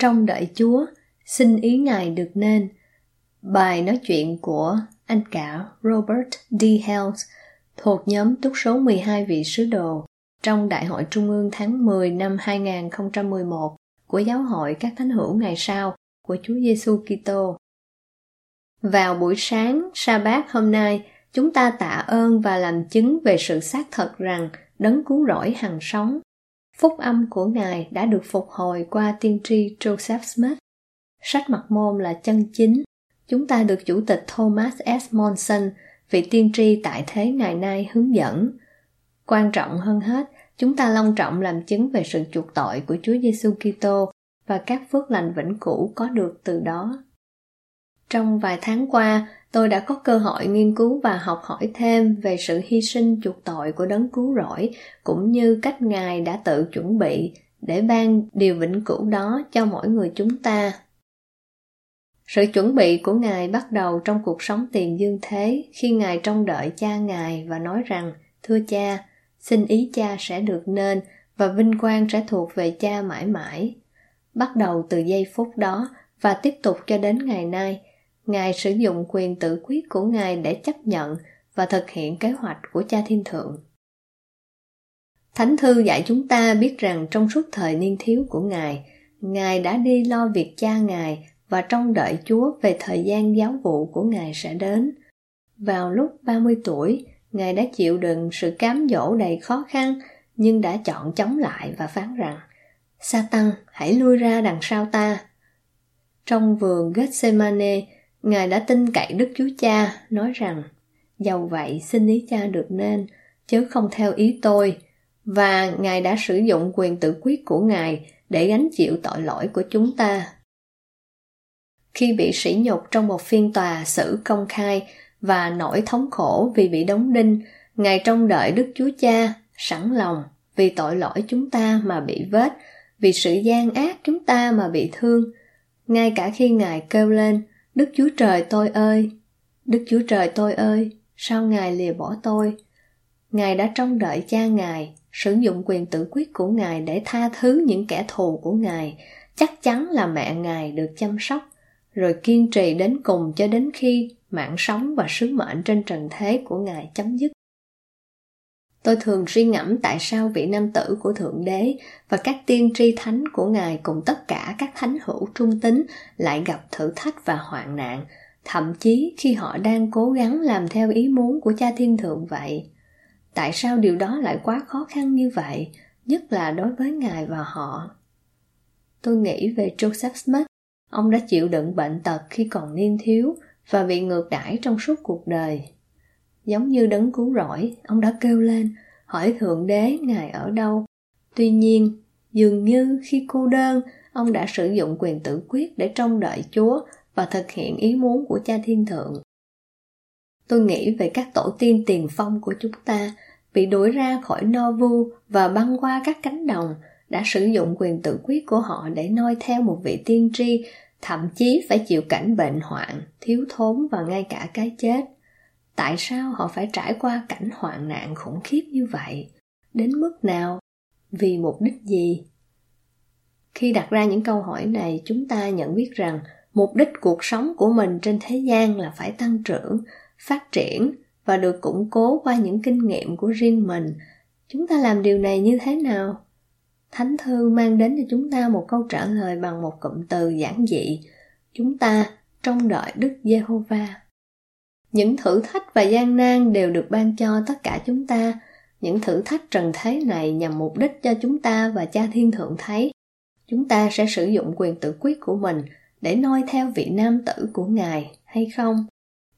Trong đợi Chúa, xin ý Ngài được nên. Bài nói chuyện của anh cả Robert D. Hales thuộc nhóm túc số 12 vị sứ đồ trong Đại hội Trung ương tháng 10 năm 2011 của Giáo hội các thánh hữu ngày sau của Chúa Giêsu Kitô. Vào buổi sáng sa bát hôm nay, chúng ta tạ ơn và làm chứng về sự xác thật rằng đấng cứu rỗi hằng sống Phúc âm của Ngài đã được phục hồi qua tiên tri Joseph Smith. Sách mặt môn là chân chính. Chúng ta được Chủ tịch Thomas S. Monson, vị tiên tri tại thế ngày nay hướng dẫn. Quan trọng hơn hết, chúng ta long trọng làm chứng về sự chuộc tội của Chúa Giêsu Kitô và các phước lành vĩnh cửu có được từ đó. Trong vài tháng qua, tôi đã có cơ hội nghiên cứu và học hỏi thêm về sự hy sinh chuộc tội của đấng cứu rỗi, cũng như cách ngài đã tự chuẩn bị để ban điều vĩnh cửu đó cho mỗi người chúng ta. Sự chuẩn bị của ngài bắt đầu trong cuộc sống tiền dương thế khi ngài trông đợi cha ngài và nói rằng, thưa cha, xin ý cha sẽ được nên và vinh quang sẽ thuộc về cha mãi mãi. Bắt đầu từ giây phút đó và tiếp tục cho đến ngày nay Ngài sử dụng quyền tự quyết của Ngài để chấp nhận và thực hiện kế hoạch của Cha Thiên Thượng. Thánh thư dạy chúng ta biết rằng trong suốt thời niên thiếu của Ngài, Ngài đã đi lo việc cha Ngài và trông đợi Chúa về thời gian giáo vụ của Ngài sẽ đến. Vào lúc 30 tuổi, Ngài đã chịu đựng sự cám dỗ đầy khó khăn nhưng đã chọn chống lại và phán rằng Satan, hãy lui ra đằng sau ta. Trong vườn Gethsemane, Ngài đã tin cậy Đức Chúa Cha, nói rằng, Dầu vậy xin ý cha được nên, chứ không theo ý tôi, và Ngài đã sử dụng quyền tự quyết của Ngài để gánh chịu tội lỗi của chúng ta. Khi bị sỉ nhục trong một phiên tòa xử công khai và nỗi thống khổ vì bị đóng đinh, Ngài trông đợi Đức Chúa Cha, sẵn lòng vì tội lỗi chúng ta mà bị vết, vì sự gian ác chúng ta mà bị thương. Ngay cả khi Ngài kêu lên, Đức Chúa Trời tôi ơi! Đức Chúa Trời tôi ơi! Sao Ngài lìa bỏ tôi? Ngài đã trông đợi cha Ngài, sử dụng quyền tự quyết của Ngài để tha thứ những kẻ thù của Ngài, chắc chắn là mẹ Ngài được chăm sóc, rồi kiên trì đến cùng cho đến khi mạng sống và sứ mệnh trên trần thế của Ngài chấm dứt. Tôi thường suy ngẫm tại sao vị nam tử của Thượng Đế và các tiên tri thánh của Ngài cùng tất cả các thánh hữu trung tín lại gặp thử thách và hoạn nạn, thậm chí khi họ đang cố gắng làm theo ý muốn của cha thiên thượng vậy. Tại sao điều đó lại quá khó khăn như vậy, nhất là đối với Ngài và họ? Tôi nghĩ về Joseph Smith, ông đã chịu đựng bệnh tật khi còn niên thiếu và bị ngược đãi trong suốt cuộc đời giống như đấng cứu rỗi, ông đã kêu lên, hỏi Thượng Đế Ngài ở đâu. Tuy nhiên, dường như khi cô đơn, ông đã sử dụng quyền tự quyết để trông đợi Chúa và thực hiện ý muốn của Cha Thiên Thượng. Tôi nghĩ về các tổ tiên tiền phong của chúng ta bị đuổi ra khỏi no vu và băng qua các cánh đồng đã sử dụng quyền tự quyết của họ để noi theo một vị tiên tri thậm chí phải chịu cảnh bệnh hoạn thiếu thốn và ngay cả cái chết tại sao họ phải trải qua cảnh hoạn nạn khủng khiếp như vậy? Đến mức nào? Vì mục đích gì? Khi đặt ra những câu hỏi này, chúng ta nhận biết rằng mục đích cuộc sống của mình trên thế gian là phải tăng trưởng, phát triển và được củng cố qua những kinh nghiệm của riêng mình. Chúng ta làm điều này như thế nào? Thánh thư mang đến cho chúng ta một câu trả lời bằng một cụm từ giản dị. Chúng ta trông đợi đức giê-hô-va những thử thách và gian nan đều được ban cho tất cả chúng ta. Những thử thách trần thế này nhằm mục đích cho chúng ta và cha thiên thượng thấy. Chúng ta sẽ sử dụng quyền tự quyết của mình để noi theo vị nam tử của ngài, hay không?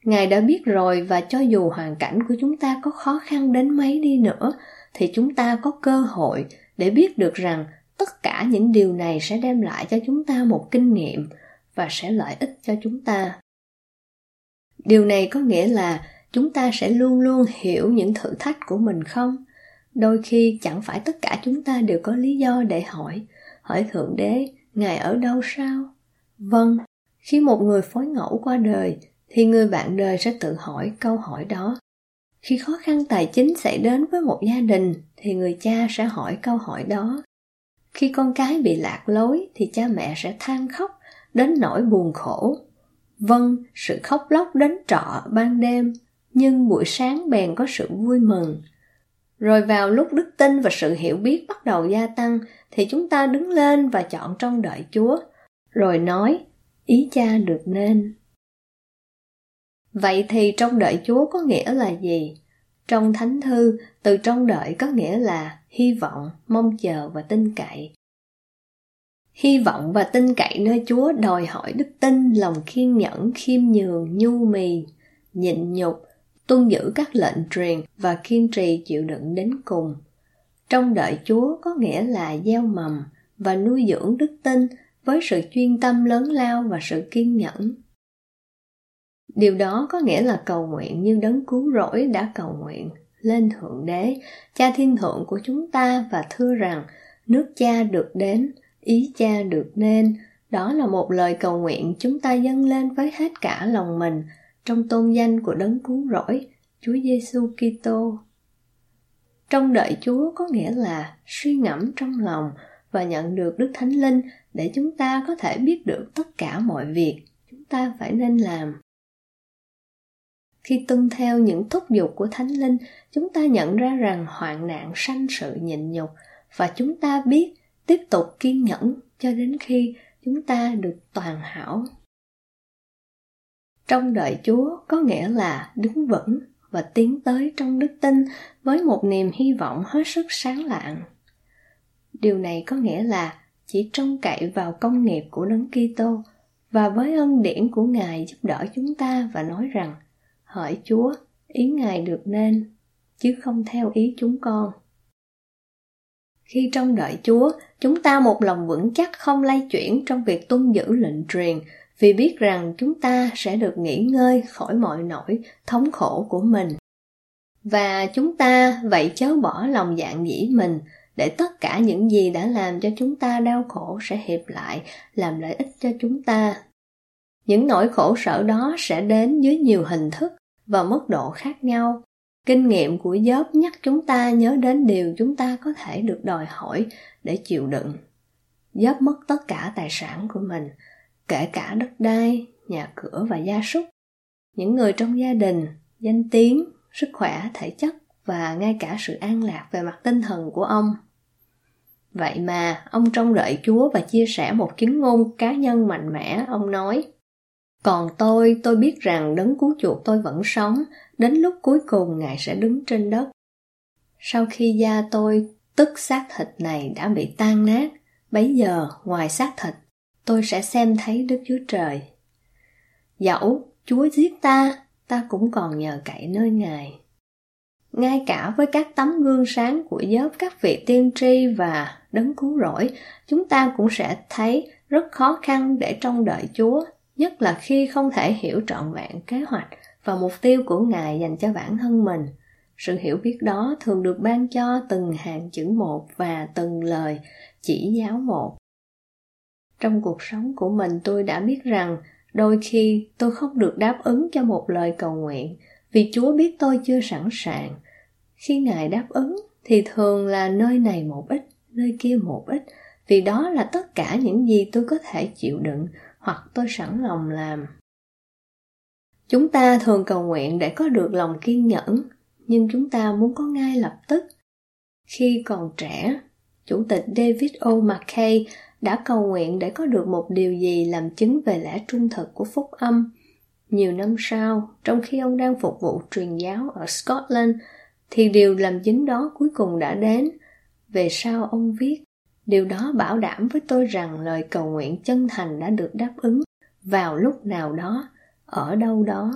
Ngài đã biết rồi và cho dù hoàn cảnh của chúng ta có khó khăn đến mấy đi nữa, thì chúng ta có cơ hội để biết được rằng tất cả những điều này sẽ đem lại cho chúng ta một kinh nghiệm và sẽ lợi ích cho chúng ta điều này có nghĩa là chúng ta sẽ luôn luôn hiểu những thử thách của mình không? Đôi khi chẳng phải tất cả chúng ta đều có lý do để hỏi. Hỏi thượng đế, ngài ở đâu sao? Vâng khi một người phối ngẫu qua đời, thì người bạn đời sẽ tự hỏi câu hỏi đó. Khi khó khăn tài chính xảy đến với một gia đình, thì người cha sẽ hỏi câu hỏi đó. Khi con cái bị lạc lối, thì cha mẹ sẽ than khóc, đến nỗi buồn khổ vâng sự khóc lóc đến trọ ban đêm, nhưng buổi sáng bèn có sự vui mừng. Rồi vào lúc đức tin và sự hiểu biết bắt đầu gia tăng, thì chúng ta đứng lên và chọn trong đợi chúa, rồi nói, ý cha được nên. Vậy thì trong đợi chúa có nghĩa là gì? Trong thánh thư, từ trong đợi có nghĩa là hy vọng, mong chờ và tin cậy hy vọng và tin cậy nơi chúa đòi hỏi đức tin, lòng kiên nhẫn, khiêm nhường, nhu mì, nhịn nhục, tuân giữ các lệnh truyền và kiên trì chịu đựng đến cùng. Trong đợi chúa có nghĩa là gieo mầm và nuôi dưỡng đức tin với sự chuyên tâm lớn lao và sự kiên nhẫn. Điều đó có nghĩa là cầu nguyện như đấng cứu rỗi đã cầu nguyện lên thượng đế, cha thiên thượng của chúng ta và thưa rằng nước cha được đến ý cha được nên. Đó là một lời cầu nguyện chúng ta dâng lên với hết cả lòng mình trong tôn danh của đấng cứu rỗi, chúa giêsu kitô. Trong đợi chúa có nghĩa là suy ngẫm trong lòng và nhận được đức thánh linh để chúng ta có thể biết được tất cả mọi việc chúng ta phải nên làm. Khi tuân theo những thúc giục của thánh linh, chúng ta nhận ra rằng hoạn nạn sanh sự nhịn nhục và chúng ta biết tiếp tục kiên nhẫn cho đến khi chúng ta được toàn hảo trong đợi chúa có nghĩa là đứng vững và tiến tới trong đức tin với một niềm hy vọng hết sức sáng lạng điều này có nghĩa là chỉ trông cậy vào công nghiệp của đấng Kitô và với ân điển của Ngài giúp đỡ chúng ta và nói rằng hỏi Chúa, ý Ngài được nên, chứ không theo ý chúng con. Khi trong đợi Chúa, chúng ta một lòng vững chắc không lay chuyển trong việc tuân giữ lệnh truyền vì biết rằng chúng ta sẽ được nghỉ ngơi khỏi mọi nỗi thống khổ của mình. Và chúng ta vậy chớ bỏ lòng dạng dĩ mình để tất cả những gì đã làm cho chúng ta đau khổ sẽ hiệp lại làm lợi ích cho chúng ta. Những nỗi khổ sở đó sẽ đến dưới nhiều hình thức và mức độ khác nhau. Kinh nghiệm của Job nhắc chúng ta nhớ đến điều chúng ta có thể được đòi hỏi để chịu đựng. Job mất tất cả tài sản của mình, kể cả đất đai, nhà cửa và gia súc. Những người trong gia đình, danh tiếng, sức khỏe, thể chất và ngay cả sự an lạc về mặt tinh thần của ông. Vậy mà ông trông đợi Chúa và chia sẻ một chứng ngôn cá nhân mạnh mẽ, ông nói: còn tôi, tôi biết rằng đấng cứu chuộc tôi vẫn sống, đến lúc cuối cùng Ngài sẽ đứng trên đất. Sau khi da tôi, tức xác thịt này đã bị tan nát, bấy giờ ngoài xác thịt, tôi sẽ xem thấy Đức Chúa Trời. Dẫu Chúa giết ta, ta cũng còn nhờ cậy nơi Ngài. Ngay cả với các tấm gương sáng của giớp các vị tiên tri và đấng cứu rỗi, chúng ta cũng sẽ thấy rất khó khăn để trông đợi Chúa nhất là khi không thể hiểu trọn vẹn kế hoạch và mục tiêu của Ngài dành cho bản thân mình. Sự hiểu biết đó thường được ban cho từng hàng chữ một và từng lời chỉ giáo một. Trong cuộc sống của mình tôi đã biết rằng đôi khi tôi không được đáp ứng cho một lời cầu nguyện vì Chúa biết tôi chưa sẵn sàng. Khi Ngài đáp ứng thì thường là nơi này một ít, nơi kia một ít, vì đó là tất cả những gì tôi có thể chịu đựng hoặc tôi sẵn lòng làm. Chúng ta thường cầu nguyện để có được lòng kiên nhẫn, nhưng chúng ta muốn có ngay lập tức. Khi còn trẻ, chủ tịch david o. Mckay đã cầu nguyện để có được một điều gì làm chứng về lẽ trung thực của phúc âm. Nhiều năm sau, trong khi ông đang phục vụ truyền giáo ở scotland, thì điều làm chứng đó cuối cùng đã đến. Về sau ông viết điều đó bảo đảm với tôi rằng lời cầu nguyện chân thành đã được đáp ứng vào lúc nào đó ở đâu đó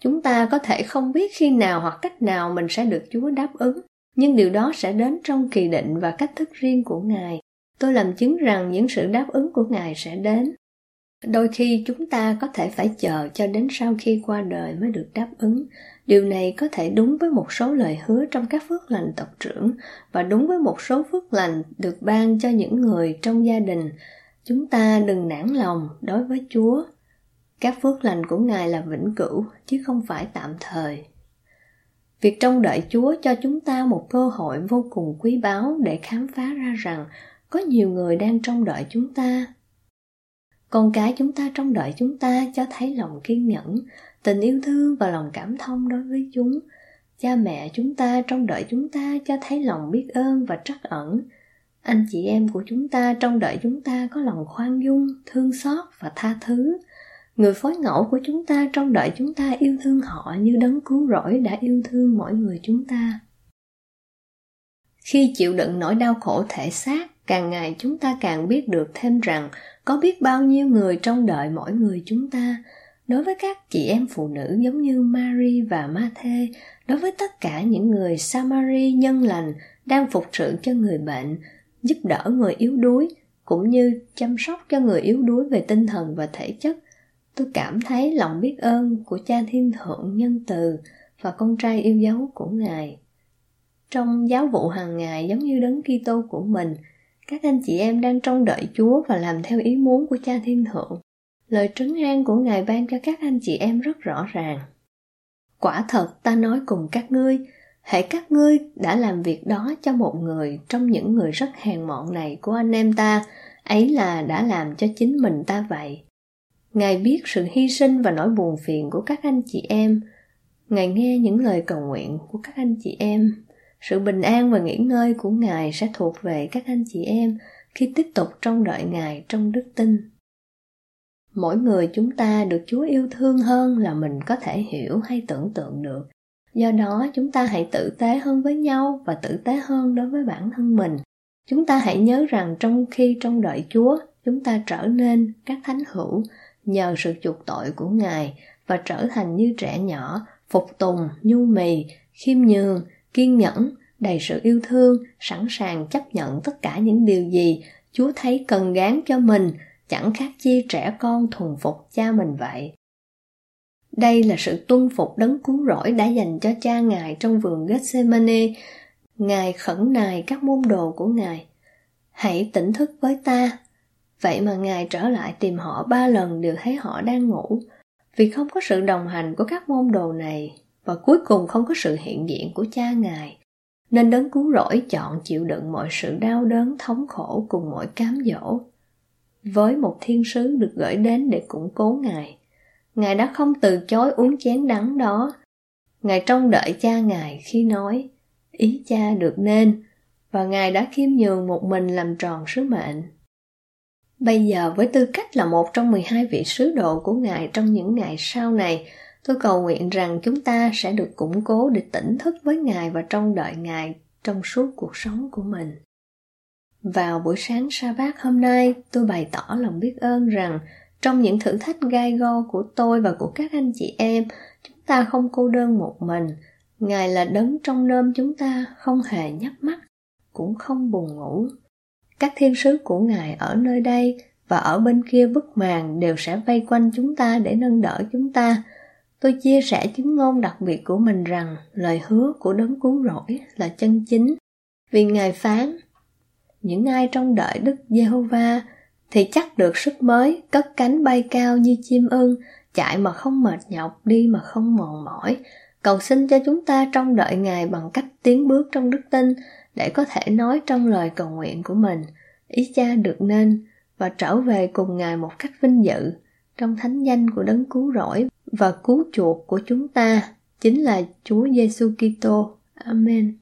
Chúng ta có thể không biết khi nào hoặc cách nào mình sẽ được Chúa đáp ứng, nhưng điều đó sẽ đến trong kỳ định và cách thức riêng của Ngài. Tôi làm chứng rằng những sự đáp ứng của Ngài sẽ đến. Đôi khi chúng ta có thể phải chờ cho đến sau khi qua đời mới được đáp ứng. Điều này có thể đúng với một số lời hứa trong các phước lành tộc trưởng và đúng với một số phước lành được ban cho những người trong gia đình. Chúng ta đừng nản lòng đối với Chúa. Các phước lành của Ngài là vĩnh cửu, chứ không phải tạm thời. Việc trông đợi Chúa cho chúng ta một cơ hội vô cùng quý báu để khám phá ra rằng có nhiều người đang trông đợi chúng ta con cái chúng ta trông đợi chúng ta cho thấy lòng kiên nhẫn, tình yêu thương và lòng cảm thông đối với chúng. Cha mẹ chúng ta trông đợi chúng ta cho thấy lòng biết ơn và trắc ẩn. Anh chị em của chúng ta trông đợi chúng ta có lòng khoan dung, thương xót và tha thứ. Người phối ngẫu của chúng ta trông đợi chúng ta yêu thương họ như đấng cứu rỗi đã yêu thương mỗi người chúng ta. Khi chịu đựng nỗi đau khổ thể xác càng ngày chúng ta càng biết được thêm rằng có biết bao nhiêu người trong đợi mỗi người chúng ta đối với các chị em phụ nữ giống như Mary và Mathe, đối với tất cả những người Samari nhân lành đang phục sự cho người bệnh, giúp đỡ người yếu đuối, cũng như chăm sóc cho người yếu đuối về tinh thần và thể chất. Tôi cảm thấy lòng biết ơn của cha thiên thượng nhân từ và con trai yêu dấu của Ngài. Trong giáo vụ hàng ngày giống như đấng Kitô của mình, các anh chị em đang trông đợi Chúa và làm theo ý muốn của Cha Thiên Thượng. Lời trấn an của Ngài ban cho các anh chị em rất rõ ràng. Quả thật ta nói cùng các ngươi, hãy các ngươi đã làm việc đó cho một người trong những người rất hèn mọn này của anh em ta, ấy là đã làm cho chính mình ta vậy. Ngài biết sự hy sinh và nỗi buồn phiền của các anh chị em. Ngài nghe những lời cầu nguyện của các anh chị em sự bình an và nghỉ ngơi của ngài sẽ thuộc về các anh chị em khi tiếp tục trông đợi ngài trong đức tin. Mỗi người chúng ta được chúa yêu thương hơn là mình có thể hiểu hay tưởng tượng được. Do đó, chúng ta hãy tử tế hơn với nhau và tử tế hơn đối với bản thân mình. Chúng ta hãy nhớ rằng trong khi trong đợi chúa, chúng ta trở nên các thánh hữu nhờ sự chuộc tội của ngài và trở thành như trẻ nhỏ, phục tùng, nhu mì, khiêm nhường kiên nhẫn, đầy sự yêu thương, sẵn sàng chấp nhận tất cả những điều gì Chúa thấy cần gán cho mình, chẳng khác chi trẻ con thuần phục cha mình vậy. Đây là sự tuân phục đấng cứu rỗi đã dành cho cha Ngài trong vườn Gethsemane. Ngài khẩn nài các môn đồ của Ngài. Hãy tỉnh thức với ta. Vậy mà Ngài trở lại tìm họ ba lần đều thấy họ đang ngủ. Vì không có sự đồng hành của các môn đồ này, và cuối cùng không có sự hiện diện của cha ngài, nên đấng cứu rỗi chọn chịu đựng mọi sự đau đớn, thống khổ cùng mọi cám dỗ. Với một thiên sứ được gửi đến để củng cố ngài ngài đã không từ chối uống chén đắng đó. Ngài trông đợi cha ngài khi nói, ý cha được nên, và ngài đã khiêm nhường một mình làm tròn sứ mệnh. Bây giờ với tư cách là một trong 12 vị sứ đồ của ngài trong những ngày sau này Tôi cầu nguyện rằng chúng ta sẽ được củng cố để tỉnh thức với Ngài và trông đợi Ngài trong suốt cuộc sống của mình. Vào buổi sáng sa bát hôm nay, tôi bày tỏ lòng biết ơn rằng trong những thử thách gai go của tôi và của các anh chị em, chúng ta không cô đơn một mình. Ngài là đấng trong nơm chúng ta không hề nhắm mắt, cũng không buồn ngủ. Các thiên sứ của Ngài ở nơi đây và ở bên kia bức màn đều sẽ vây quanh chúng ta để nâng đỡ chúng ta, Tôi chia sẻ chứng ngôn đặc biệt của mình rằng lời hứa của đấng cứu rỗi là chân chính. Vì Ngài phán, những ai trong đợi Đức Giê-hô-va thì chắc được sức mới, cất cánh bay cao như chim ưng, chạy mà không mệt nhọc, đi mà không mòn mỏi. Cầu xin cho chúng ta trong đợi Ngài bằng cách tiến bước trong đức tin để có thể nói trong lời cầu nguyện của mình, ý cha được nên và trở về cùng Ngài một cách vinh dự trong thánh danh của đấng cứu rỗi và cứu chuộc của chúng ta chính là Chúa Giêsu Kitô. Amen.